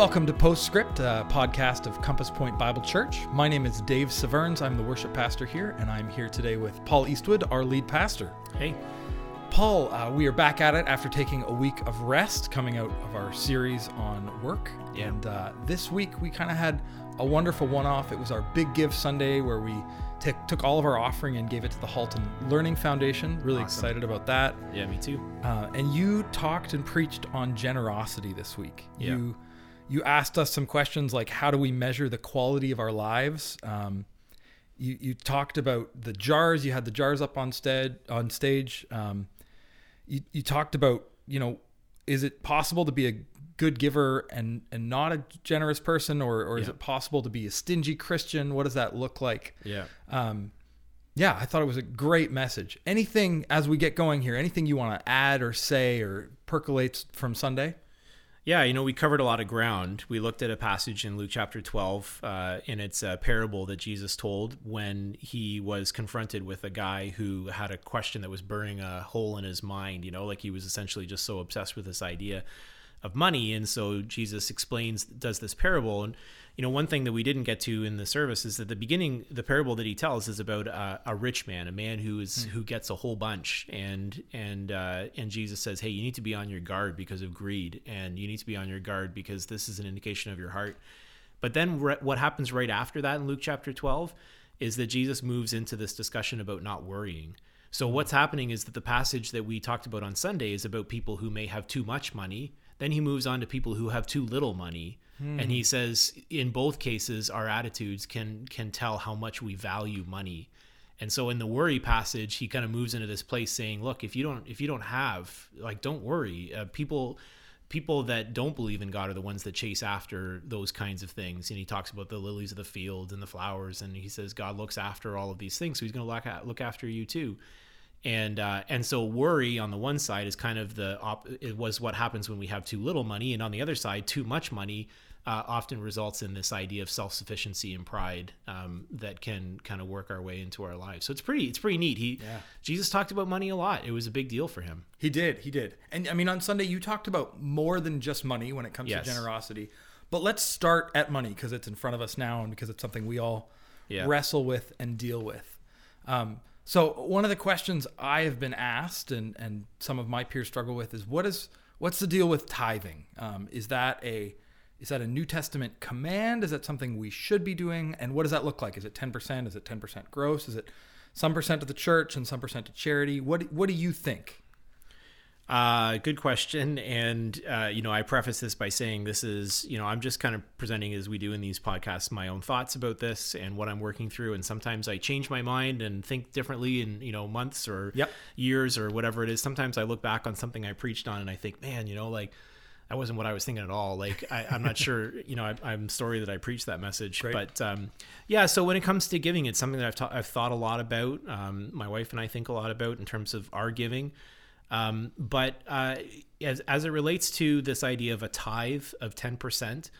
welcome to Postscript, a podcast of Compass Point Bible Church. My name is Dave Severns. I'm the worship pastor here, and I'm here today with Paul Eastwood, our lead pastor. Hey. Paul, uh, we are back at it after taking a week of rest coming out of our series on work. Yeah. And uh, this week we kind of had a wonderful one off. It was our Big Give Sunday where we t- took all of our offering and gave it to the Halton Learning Foundation. Really Awesome. excited about that. Yeah, me too. Uh, and you talked and preached on generosity this week. Yeah. You you asked us some questions like how do we measure the quality of our lives. Um, you you talked about the jars. You had the jars up on stead on stage. Um, you you talked about you know is it possible to be a good giver and and not a generous person or or is Yeah. it possible to be a stingy Christian? What does that look like? Yeah. um, yeah, I thought it was a great message. Anything as we get going here, anything you want to add or say or percolates from Sunday? Yeah, you know, we covered a lot of ground. We looked at a passage in Luke chapter 12, uh, and it's a parable that Jesus told when he was confronted with a guy who had a question that was burning a hole in his mind, you know, like he was essentially just so obsessed with this idea of money. And so Jesus explains, does this parable. And, you know, one thing that we didn't get to in the service is that the beginning, the parable that he tells is about a, a rich man, a man who is hmm. who gets a whole bunch, and and uh, and Jesus says, hey, you need to be on your guard because of greed, and you need to be on your guard because this is an indication of your heart. But then re- what happens right after that in Luke chapter 12 is that Jesus moves into this discussion about not worrying. So hmm. what's happening is that the passage that we talked about on Sunday is about people who may have too much money. Then he moves on to people who have too little money. And he says in both cases our attitudes can can tell how much we value money. And so in the worry passage, he kind of moves into this place saying, "Look, if you don't if you don't have, like don't worry. Uh, people people that don't believe in God are the ones that chase after those kinds of things. And he talks about the lilies of the field and the flowers, and he says God looks after all of these things, so He's going to look look after you too. And uh, and so worry on the one side is kind of the op- it was what happens when we have too little money, and on the other side, too much money uh, often results in this idea of self sufficiency and pride um, that can kind of work our way into our lives. So it's pretty it's pretty neat. He Yeah. Jesus talked about money a lot. It was a big deal for him. He did, he did. And I mean, on Sunday, you talked about more than just money when it comes Yes. to generosity. But let's start at money because it's in front of us now and because it's something we all Yeah. wrestle with and deal with. Um, so one of the questions I have been asked and, and some of my peers struggle with is what is what's the deal with tithing? Um, is that a is that a New Testament command? Is that something we should be doing? And what does that look like? Is it ten percent? Is it ten percent gross? Is it some percent to the church and some percent to charity? What what do you think? Uh, good question. And, uh, you know, I preface this by saying this is, you know, I'm just kind of presenting as we do in these podcasts my own thoughts about this and what I'm working through. And sometimes I change my mind and think differently in, you know, months or Yep. years or whatever it is. Sometimes I look back on something I preached on and I think, man, you know, like, that wasn't what I was thinking at all. Like, I, I'm not sure, you know, I, I'm sorry that I preached that message. Great. But um, yeah, so when it comes to giving, it's something that I've, ta- I've thought a lot about. Um, my wife and I think a lot about in terms of our giving. Um, but uh, as, as it relates to this idea of a tithe of 10%, percent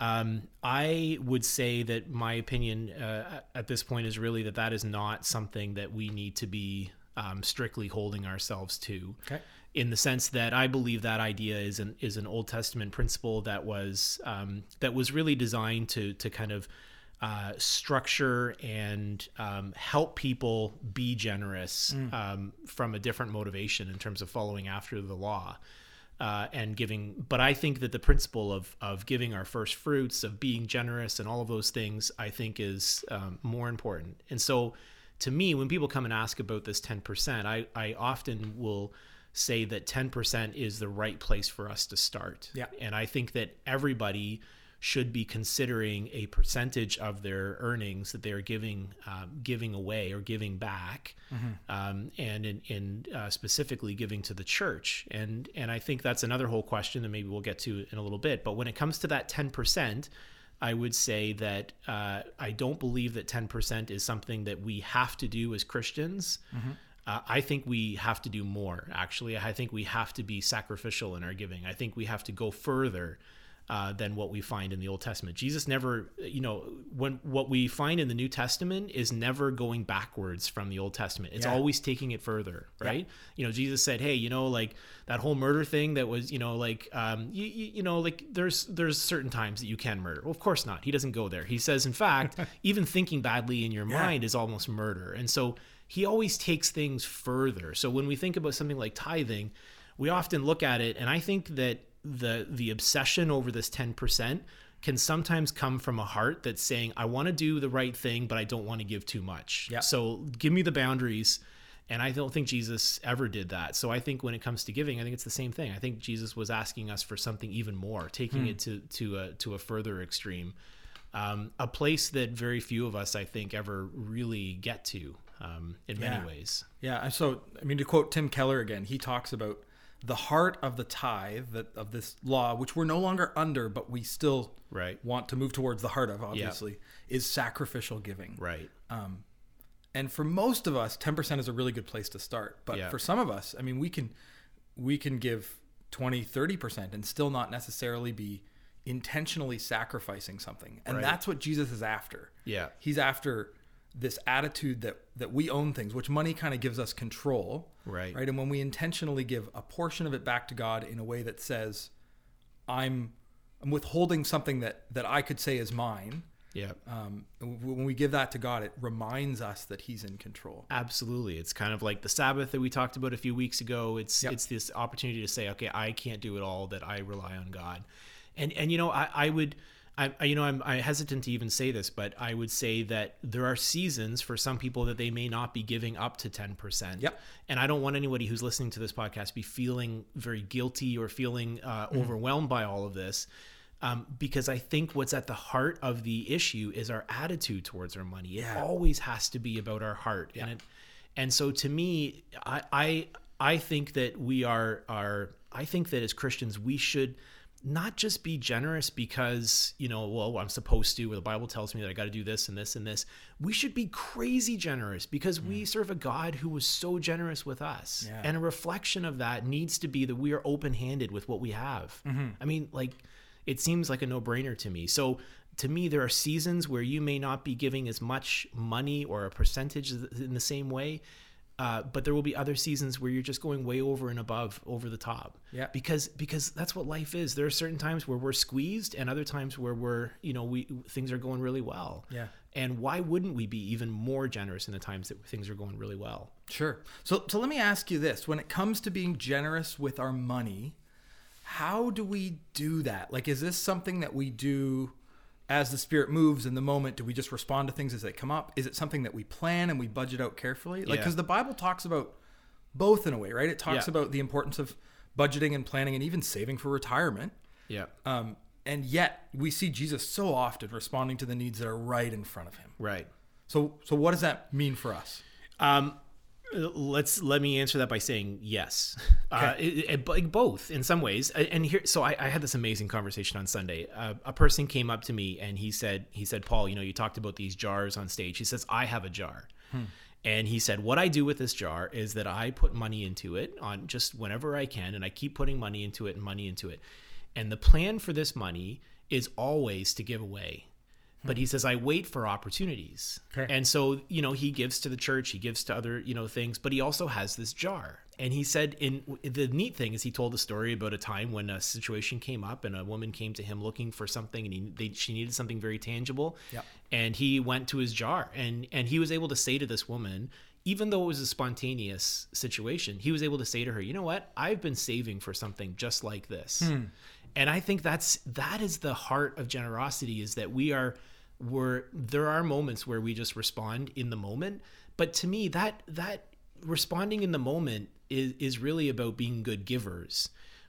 um, I would say that my opinion uh, at this point is really that that is not something that we need to be um, strictly holding ourselves to Okay. in the sense that I believe that idea is an is an Old Testament principle that was um, that was really designed to to kind of uh, structure and um, help people be generous um, from a different motivation in terms of following after the law. Uh, and giving, but I think that the principle of of giving our first fruits, of being generous, and all of those things, I think is um, more important. And so, to me, when people come and ask about this ten percent, I I often will say that 10% is the right place for us to start. Yeah. And I think that everybody should be considering a percentage of their earnings that they're giving um, giving away or giving back, um, and in, in uh, specifically giving to the church. And and I think that's another whole question that maybe we'll get to in a little bit. But when it comes to that 10%, I would say that uh, I don't believe that 10% is something that we have to do as Christians. Uh, I think we have to do more, actually. I think we have to be sacrificial in our giving. I think we have to go further uh, than what we find in the Old Testament. Jesus never, you know, when what we find in the New Testament is never going backwards from the Old Testament. It's Yeah. always taking it further, right? You know, Jesus said, "Hey, you know, like that whole murder thing that was, you know, like, um, you, you, you know, like there's there's certain times that you can murder. Well, of course not. He doesn't go there. He says, in fact, even thinking badly in your mind is almost murder. And so he always takes things further. So when we think about something like tithing, we often look at it, and I think that the the obsession over this 10% can sometimes come from a heart that's saying i want to do the right thing but i don't want to give too much Yeah. so give me the boundaries and i don't think jesus ever did that so i think when it comes to giving i think it's the same thing i think jesus was asking us for something even more taking it to to a to a further extreme um, a place that very few of us i think ever really get to um, in Yeah. many ways Yeah. So, I mean, to quote Tim Keller again, he talks about the heart of the tithe that of this law, which we're no longer under, but we still Right. want to move towards the heart of, obviously, is sacrificial giving. right um, And for most of us, 10% is a really good place to start. But Yeah. for some of us, I mean, we can we can give 20, 30% and still not necessarily be intentionally sacrificing something. And Right. that's what Jesus is after. Yeah. He's after this attitude that that we own things, which money kind of gives us control. Right. Right? And when we intentionally give a portion of it back to God in a way that says I'm I'm withholding something that that I could say is mine. yeah Um, when we give that to God, it reminds us that He's in control. Absolutely. It's kind of like the Sabbath that we talked about a few weeks ago. It's Yep. it's this opportunity to say, okay, I can't do it all, that I rely on God. And and you know, I, I would I, you know I'm I hesitant to even say this, but I would say that there are seasons for some people that they may not be giving up to 10%. Yep. And I don't want anybody who's listening to this podcast be feeling very guilty or feeling uh, Mm-hmm. overwhelmed by all of this. Um, because I think what's at the heart of the issue is our attitude towards our money. It Yeah. always has to be about our heart, and it, and so to me, I, I I think that we are are I think that as Christians we should not just be generous because you know well I'm supposed to. Or the Bible tells me that I got to do this and this and this. We should be crazy generous because we mm. serve a God who was so generous with us, Yeah. and a reflection of that needs to be that we are open handed with what we have. Mm-hmm. I mean, like it seems like a no-brainer to me. So to me there are seasons where you may not be giving as much money or a percentage in the same way uh, but there will be other seasons where you're just going way over and above over the top Yeah. because because that's what life is there are certain times where we're squeezed and other times where we're you know we things are going really well Yeah. and why wouldn't we be even more generous in the times that things are going really well Sure. So, so let me ask you this: When it comes to being generous with our money, how do we do that? Like, is this something that we do as the spirit moves in the moment? Do we just respond to things as they come up? Is it something that we plan and we budget out carefully? Like, Yeah. because the Bible talks about both in a way, right? It talks Yeah. about the importance of budgeting and planning and even saving for retirement. yeah Um, and yet, we see Jesus so often responding to the needs that are right in front of him. right So, so what does that mean for us? Um, let's let me answer that by saying yes. Uh, it, it- like both in some ways. And here, so I, I had this amazing conversation on Sunday. Uh, a person came up to me and he said, he said, Paul, you know, you talked about these jars on stage. He says, I have a jar. And he said, What I do with this jar is that I put money into it on just whenever I can, and I keep putting money into it and money into it. And the plan for this money is always to give away. But he says, I wait for opportunities. Okay. And so, you know, he gives to the church, he gives to other, you know, things, but he also has this jar. And he said, in the neat thing is, he told a story about a time when a situation came up and a woman came to him looking for something and he, they, she needed something very tangible. Yep. And he went to his jar and, and he was able to say to this woman, even though it was a spontaneous situation, he was able to say to her, you know what? I've been saving for something just like this. Hmm. And I think that's that is the heart of generosity is that we are we're there are moments where we just respond in the moment, but to me that that responding in the moment is is really about being good givers.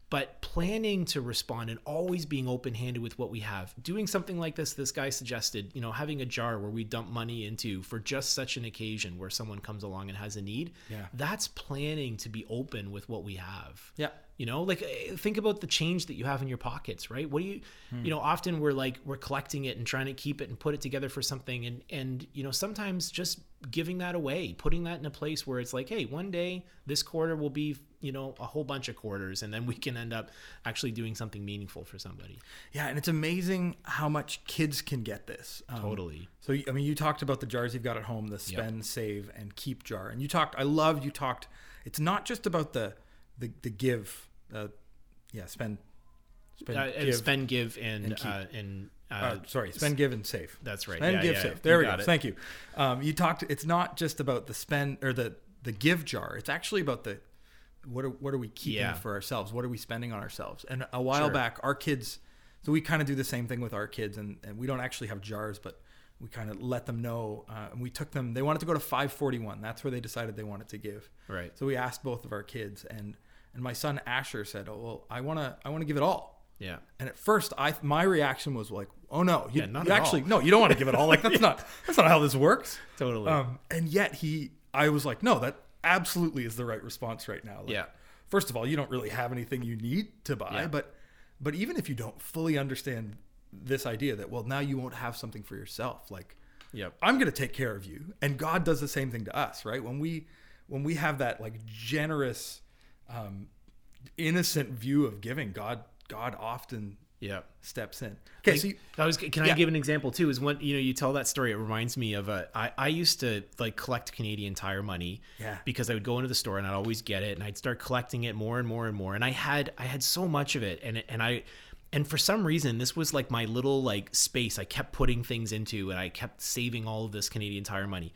But planning to respond and always being open-handed with what we have. Doing something like this this guy suggested, you know, having a jar where we dump money into for just such an occasion where someone comes along and has a need. Yeah. That's planning to be open with what we have Yeah. You know, like eh, think about the change that you have in your pockets, right? What do you, Hmm. you know, often we're like we're collecting it and trying to keep it and put it together for something, and and you know sometimes just giving that away, putting that in a place where it's like, hey, one day this quarter will be you know a whole bunch of quarters, and then we can end up actually doing something meaningful for somebody. Yeah, and it's amazing how much kids can get this. Um, Totally. So I mean, you talked about the jars you've got at home, the spend, save, and keep jar, and you talked. I love you talked. It's not just about the the, the give. Uh, yeah, spend, spend, Uh, and give. spend, give, and and uh, and uh, uh, sorry, spend, give, and save. That's right. Spend, Yeah, give, yeah. save. There we go. it. Thank you. Um, you talked. It's not just about the spend or the the give jar. It's actually about the what are what are we keeping Yeah. for ourselves? What are we spending on ourselves? And a while Sure. back, our kids. So we kind of do the same thing with our kids, and, and we don't actually have jars, but we kind of let them know. Uh, and we took them. They wanted to go to 541. That's where they decided they wanted to give. Right. So we asked both of our kids, and and my son Asher said, "Oh well, I wanna I wanna give it all." Yeah. And at first, I my reaction was like, "Oh no, you, Yeah, not you actually all. no, you don't want to give it all. Like that's not that's not how this works." Totally. Um, and yet he, I was like, "No, that absolutely is the right response right now." Like, Yeah. First of all, you don't really have anything you need to buy, Yeah. but but even if you don't fully understand this idea that well, now you won't have something for yourself, like Yep. I'm going to take care of you, and God does the same thing to us, right? When we when we have that like generous, um, innocent view of giving, God God often Yep. steps in. Okay, Like, so you, I was. Can Yeah. I give an example too? Is when you know you tell that story, it reminds me of a. I I used to like collect Canadian Tire money. Yeah. Because I would go into the store and I'd always get it, and I'd start collecting it more and more and more, and I had I had so much of it, and and I. And for some reason, this was like my little like space I kept putting things into, and I kept saving all of this Canadian Tire money.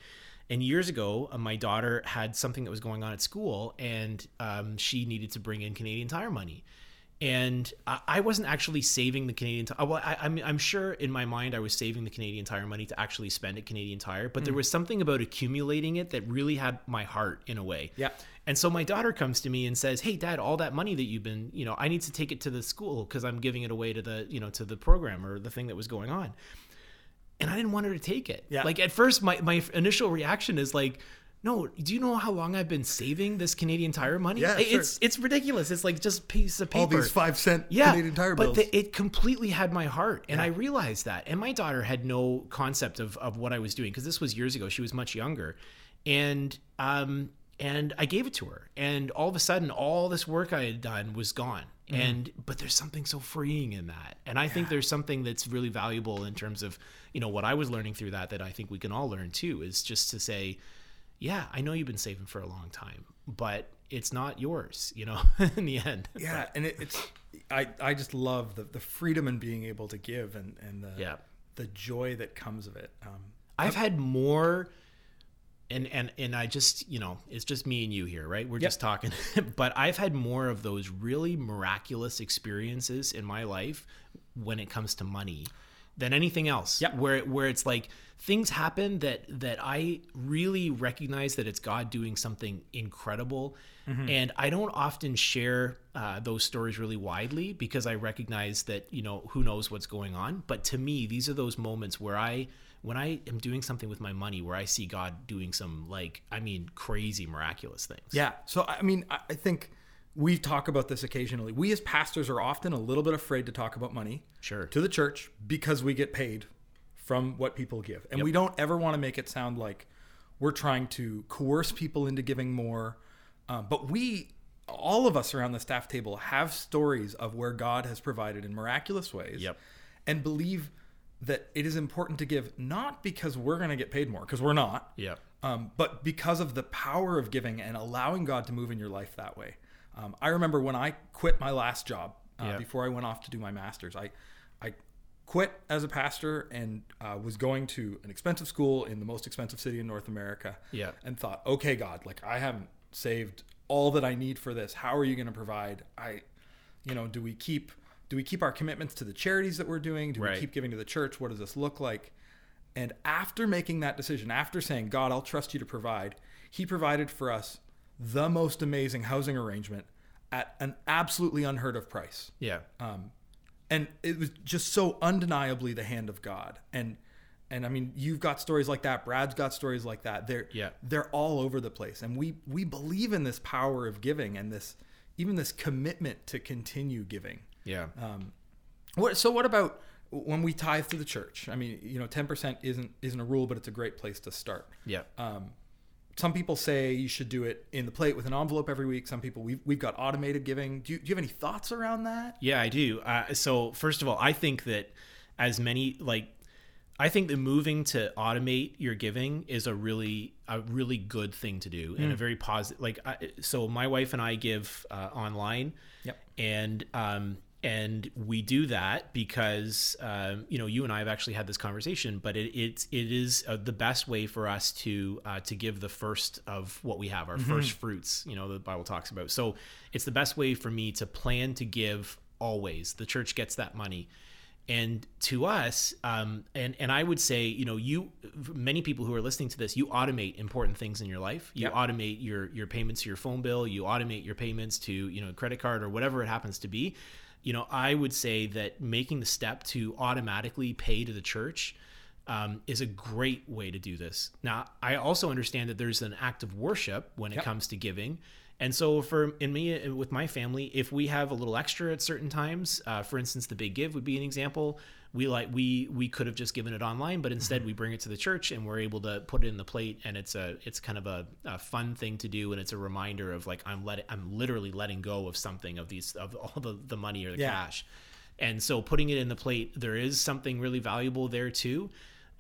And years ago, uh, my daughter had something that was going on at school, and um, she needed to bring in Canadian Tire money and I I wasn't actually saving the Canadian Tire. Well, I, I'm I'm sure in my mind I was saving the Canadian Tire money to actually spend at Canadian Tire, but there was something about accumulating it that really had my heart in a way. Yeah. And so my daughter comes to me and says, "Hey, Dad, all that money that you've been, you know, I need to take it to the school because I'm giving it away to the, you know, to the program or the thing that was going on." And I didn't want her to take it. Yeah. Like at first, my my initial reaction is like. No, do you know how long I've been saving this Canadian Tire money? Yeah, sure. it's it's ridiculous. It's like just piece of paper all these five cent yeah, Canadian Tire but bills. the, it completely had my heart, and I realized that. And my daughter had no concept of, of what I was doing because this was years ago. She was much younger, and um and I gave it to her, and all of a sudden, all this work I had done was gone. Mm-hmm. And but there's something so freeing in that, and I think there's something that's really valuable in terms of you know what I was learning through that that I think we can all learn too is just to say yeah, I know you've been saving for a long time, but it's not yours, you know, in the end. yeah, and it, it's I I just love the the freedom and being able to give and and the Yeah. the joy that comes of it. Um, I've had more and and and I just, you know, it's just me and you here, right? We're just talking. but I've had more of those really miraculous experiences in my life when it comes to money than anything else. Yep. Where where it's like things happen that that I really recognize that it's God doing something incredible. And I don't often share uh, those stories really widely because I recognize that you know who knows what's going on. But to me, these are those moments where I, when I am doing something with my money, where I see God doing some like I mean crazy miraculous things. Yeah. So I mean, I think we talk about this occasionally. We as pastors are often a little bit afraid to talk about money Sure. to the church because we get paid from what people give. And we don't ever want to make it sound like we're trying to coerce people into giving more. Um, but we, all of us around the staff table, have stories of where God has provided in miraculous ways. Yep. And believe that it is important to give not because we're going to get paid more, because we're not Yeah. um, but because of the power of giving and allowing God to move in your life that way. Um, I remember when I quit my last job uh, Yeah. before I went off to do my master's. I, I quit as a pastor and uh, was going to an expensive school in the most expensive city in North America. Yeah. And thought, okay, God, like I haven't saved all that I need for this. How are you going to provide? I, you know, do we keep do we keep our commitments to the charities that we're doing? Do Right. we keep giving to the church? What does this look like? And after making that decision, after saying, God, I'll trust you to provide, He provided for us the most amazing housing arrangement at an absolutely unheard of price. Yeah. Um, and it was just so undeniably the hand of God. And and I mean, you've got stories like that. Brad's got stories like that. They're Yeah. they're all over the place. And we we believe in this power of giving and this even this commitment to continue giving. Yeah. Um, what, so what about when we tithe to the church? I mean, you know, ten percent isn't isn't a rule, but it's a great place to start. yeah. Um, some people say you should do it in the plate with an envelope every week. Some people we've we've got automated giving. Do you, do you have any thoughts around that? Yeah, I do. Uh, so first of all, I think that as many like I think that moving to automate your giving is a really a really good thing to do and a very positive like I, so my wife and I give uh, online Yep. and um and we do that because um, you know you and I have actually had this conversation, but it it's it is uh, the best way for us to uh, to give the first of what we have, our first fruits. You know the Bible talks about. So it's the best way for me to plan to give always. The church gets that money, and to us, um, and and I would say you know you many people who are listening to this, you automate important things in your life. You Yep. automate your your payments to your phone bill. You automate your payments to you know credit card or whatever it happens to be you know, I would say that making the step to automatically pay to the church um, is a great way to do this. Now, I also understand that there's an act of worship when it Yep. comes to giving. And so, for in me uh, with my family, if we have a little extra at certain times, uh, for instance, the big give would be an example. We like we we could have just given it online, but instead we bring it to the church and we're able to put it in the plate, and it's a it's kind of a, a fun thing to do, and it's a reminder of like I'm letting I'm literally letting go of something of these of all the the money or the Yeah. cash, and so putting it in the plate, there is something really valuable there too.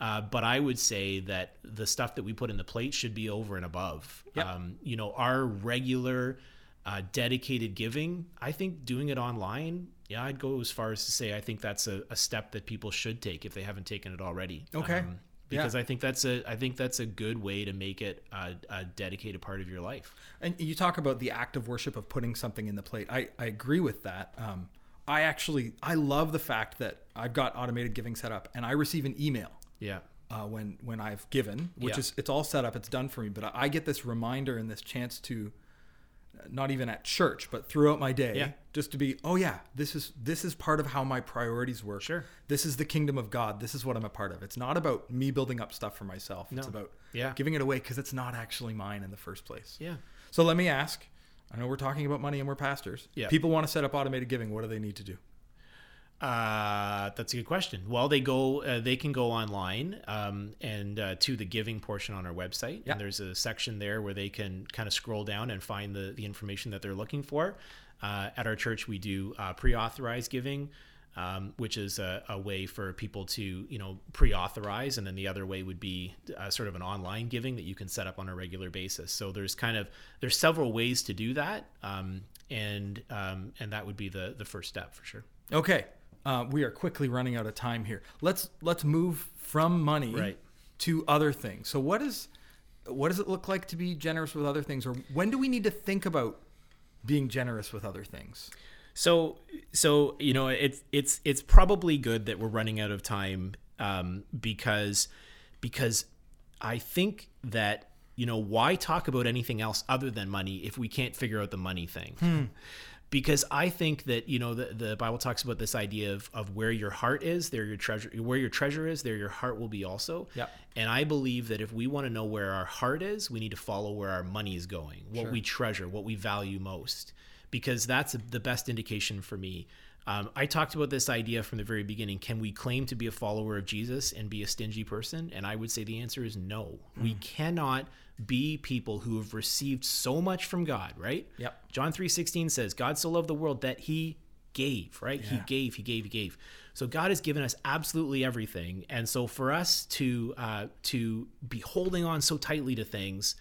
Uh, but I would say that the stuff that we put in the plate should be over and above. Yep. Um, you know, our regular uh, dedicated giving, I think doing it online, yeah, I'd go as far as to say I think that's a, a step that people should take if they haven't taken it already. Okay. Um, because I think that's a I think that's a good way to make it a, a dedicated part of your life. And you talk about the act of worship of putting something in the plate. I, I agree with that. Um, I actually I love the fact that I've got automated giving set up and I receive an email Yeah. uh, when when I've given, which Yeah. is it's all set up, it's done for me. But I, I get this reminder and this chance to, not even at church, but throughout my day, Yeah. just to be, oh yeah, this is this is part of how my priorities work. Sure. This is the kingdom of God. This is what I'm a part of. It's not about me building up stuff for myself. No. It's about Yeah. giving it away because it's not actually mine in the first place. Yeah. So let me ask. I know we're talking about money and we're pastors. Yeah. People want to set up automated giving. What do they need to do? Uh, that's a good question. Well, they go, uh, they can go online um, and uh, to the giving portion on our website, Yeah. and there's a section there where they can kind of scroll down and find the the information that they're looking for. Uh, at our church, we do uh, pre-authorized giving, um, which is a, a way for people to you know pre-authorize, and then the other way would be uh, sort of an online giving that you can set up on a regular basis. So there's kind of there's several ways to do that, um, and um, and that would be the the first step for sure. Okay. Uh, we are quickly running out of time here. Let's let's move from money Right. to other things. So what is what does it look like to be generous with other things, or when do we need to think about being generous with other things? So, so you know, it's it's it's probably good that we're running out of time um, because because I think that you know why talk about anything else other than money if we can't figure out the money thing. Because I think that you know the, the Bible talks about this idea of, of where your heart is, there your treasure, where your treasure is, there your heart will be also. Yep. And I believe that if we want to know where our heart is, we need to follow where our money is going, what Sure. we treasure, what we value most, because that's the best indication for me. Um, I talked about this idea from the very beginning. Can we claim to be a follower of Jesus and be a stingy person? And I would say the answer is no. We cannot be people who have received so much from God, right? Yep. John 3:16 says, God so loved the world that he gave, right? He gave, he gave, he gave. So God has given us absolutely everything. And so for us to uh, to be holding on so tightly to things,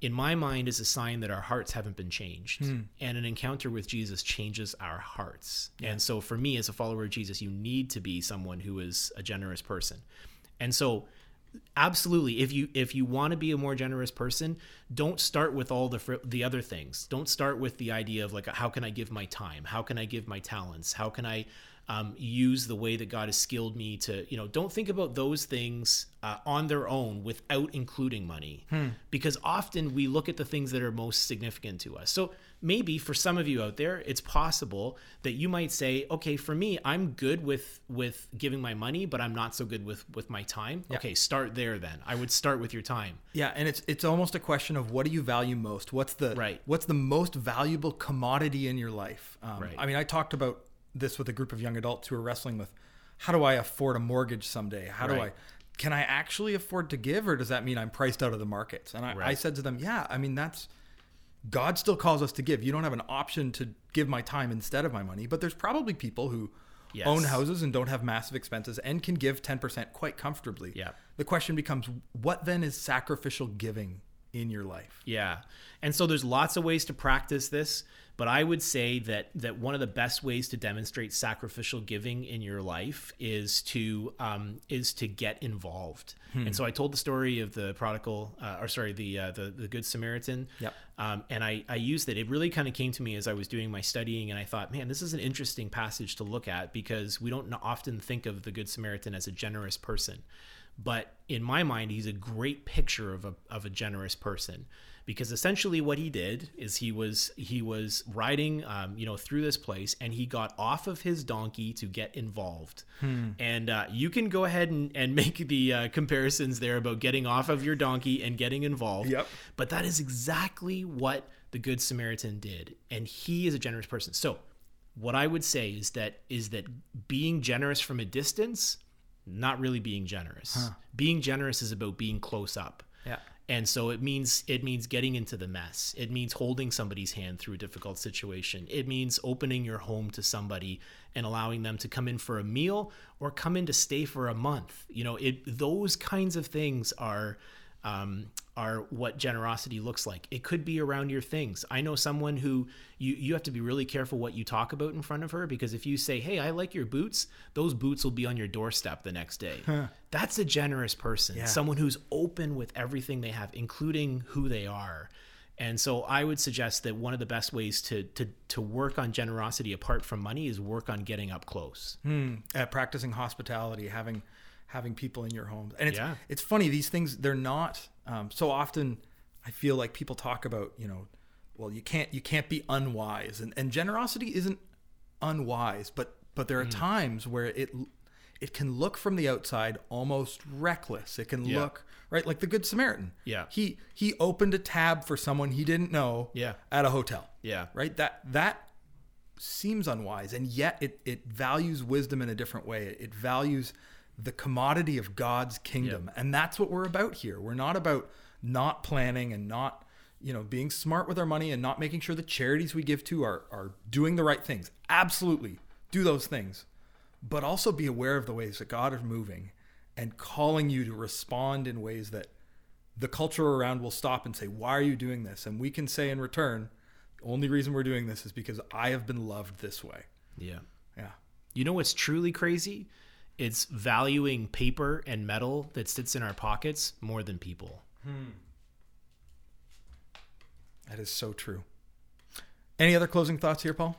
in my mind, is a sign that our hearts haven't been changed. Hmm. And an encounter with Jesus changes our hearts. And so for me, as a follower of Jesus, you need to be someone who is a generous person. And so absolutely if you if you want to be a more generous person don't start with all the fr- the other things don't start with the idea of like how can i give my time how can i give my talents how can i um, use the way that God has skilled me to, you know, don't think about those things uh, on their own without including money. Because often we look at the things that are most significant to us. So maybe for some of you out there, it's possible that you might say, okay, for me, I'm good with with giving my money, but I'm not so good with with my time. Okay, start there then. I would start with your time. Yeah, and it's it's almost a question of what do you value most? What's the Right. What's the most valuable commodity in your life? Um, Right. I mean, I talked about this with a group of young adults who are wrestling with how do I afford a mortgage someday? How do I can I actually afford to give, or does that mean I'm priced out of the markets? And I, I said to them, yeah, I mean that's God still calls us to give. You don't have an option to give my time instead of my money, but there's probably people who Yes. own houses and don't have massive expenses and can give 10% quite comfortably. Yeah. The question becomes what then is sacrificial giving in your life? Yeah. And so there's lots of ways to practice this, but I would say that that one of the best ways to demonstrate sacrificial giving in your life is to um, is to get involved. And so I told the story of the prodigal, uh, or sorry, the uh, the the good Samaritan. Yep. Um, and I, I used it. It really kind of came to me as I was doing my studying, and I thought, man, this is an interesting passage to look at because we don't often think of the Good Samaritan as a generous person. But in my mind, he's a great picture of a, of a generous person. Because essentially what he did is he was he was riding um, you know through this place and he got off of his donkey to get involved. And uh, you can go ahead and, and make the uh, comparisons there about getting off of your donkey and getting involved. Yep. but that is exactly what the good samaritan did. And he is a generous person. So what i would say is that is that being generous from a distance not really being generous being generous is about being close up Yeah. and so it means it means getting into the mess. It means holding somebody's hand through a difficult situation. It means opening your home to somebody and allowing them to come in for a meal or come in to stay for a month. You know, it those kinds of things are um, are what generosity looks like. It could be around your things. I know someone who you you have to be really careful what you talk about in front of her because if you say, "Hey, I like your boots," those boots will be on your doorstep the next day. That's a generous person. Yeah. Someone who's open with everything they have, including who they are. And so I would suggest that one of the best ways to to to work on generosity apart from money is work on getting up close. uh, practicing hospitality, having having people in your homes. and it's Yeah. it's funny these things they're not um, so often. I feel like people talk about you know, well you can't you can't be unwise, and and generosity isn't unwise, but but there are times where it it can look from the outside almost reckless. It can Yeah. look right like the Good Samaritan. Yeah. he he opened a tab for someone he didn't know. Yeah. at a hotel Yeah. right that that seems unwise and yet it it values wisdom in a different way it values the commodity of god's kingdom and that's what we're about here we're not about not planning and not you know being smart with our money and not making sure the charities we give to are are doing the right things absolutely do those things but also be aware of the ways that god is moving and calling you to respond in ways that the culture around will stop and say, Why are you doing this? And we can say in return, The only reason we're doing this is because I have been loved this way. Yeah. Yeah. You know what's truly crazy? It's valuing paper and metal that sits in our pockets more than people. That is so true. Any other closing thoughts here, Paul?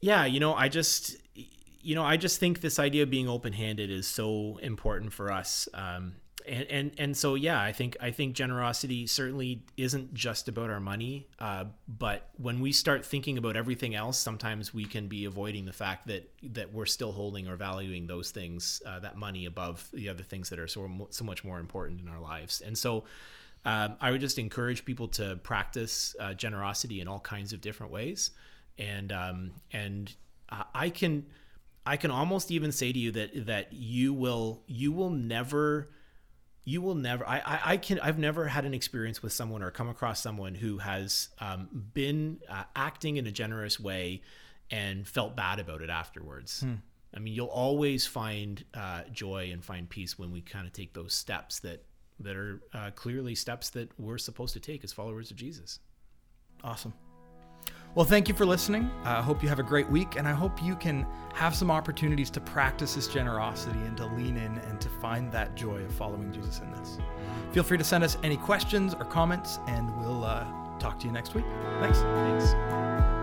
yeah you know i just you know i just think this idea of being open-handed is so important for us um and and and so yeah i think i think generosity certainly isn't just about our money uh, but when we start thinking about everything else sometimes we can be avoiding the fact that that we're still holding or valuing those things uh, that money above the other things that are so so much more important in our lives. And so um, I would just encourage people to practice uh, generosity in all kinds of different ways, and um, and I can I can almost even say to you that that you will you will never you will never I, I, I can I've never had an experience with someone or come across someone who has um, been uh, acting in a generous way and felt bad about it afterwards. I mean, you'll always find uh, joy and find peace when we kind of take those steps that that are uh, clearly steps that we're supposed to take as followers of Jesus. Awesome. Well, thank you for listening. I hope you have a great week, and I hope you can have some opportunities to practice this generosity and to lean in and to find that joy of following Jesus in this. Feel free to send us any questions or comments, and we'll uh, talk to you next week. Thanks. Thanks.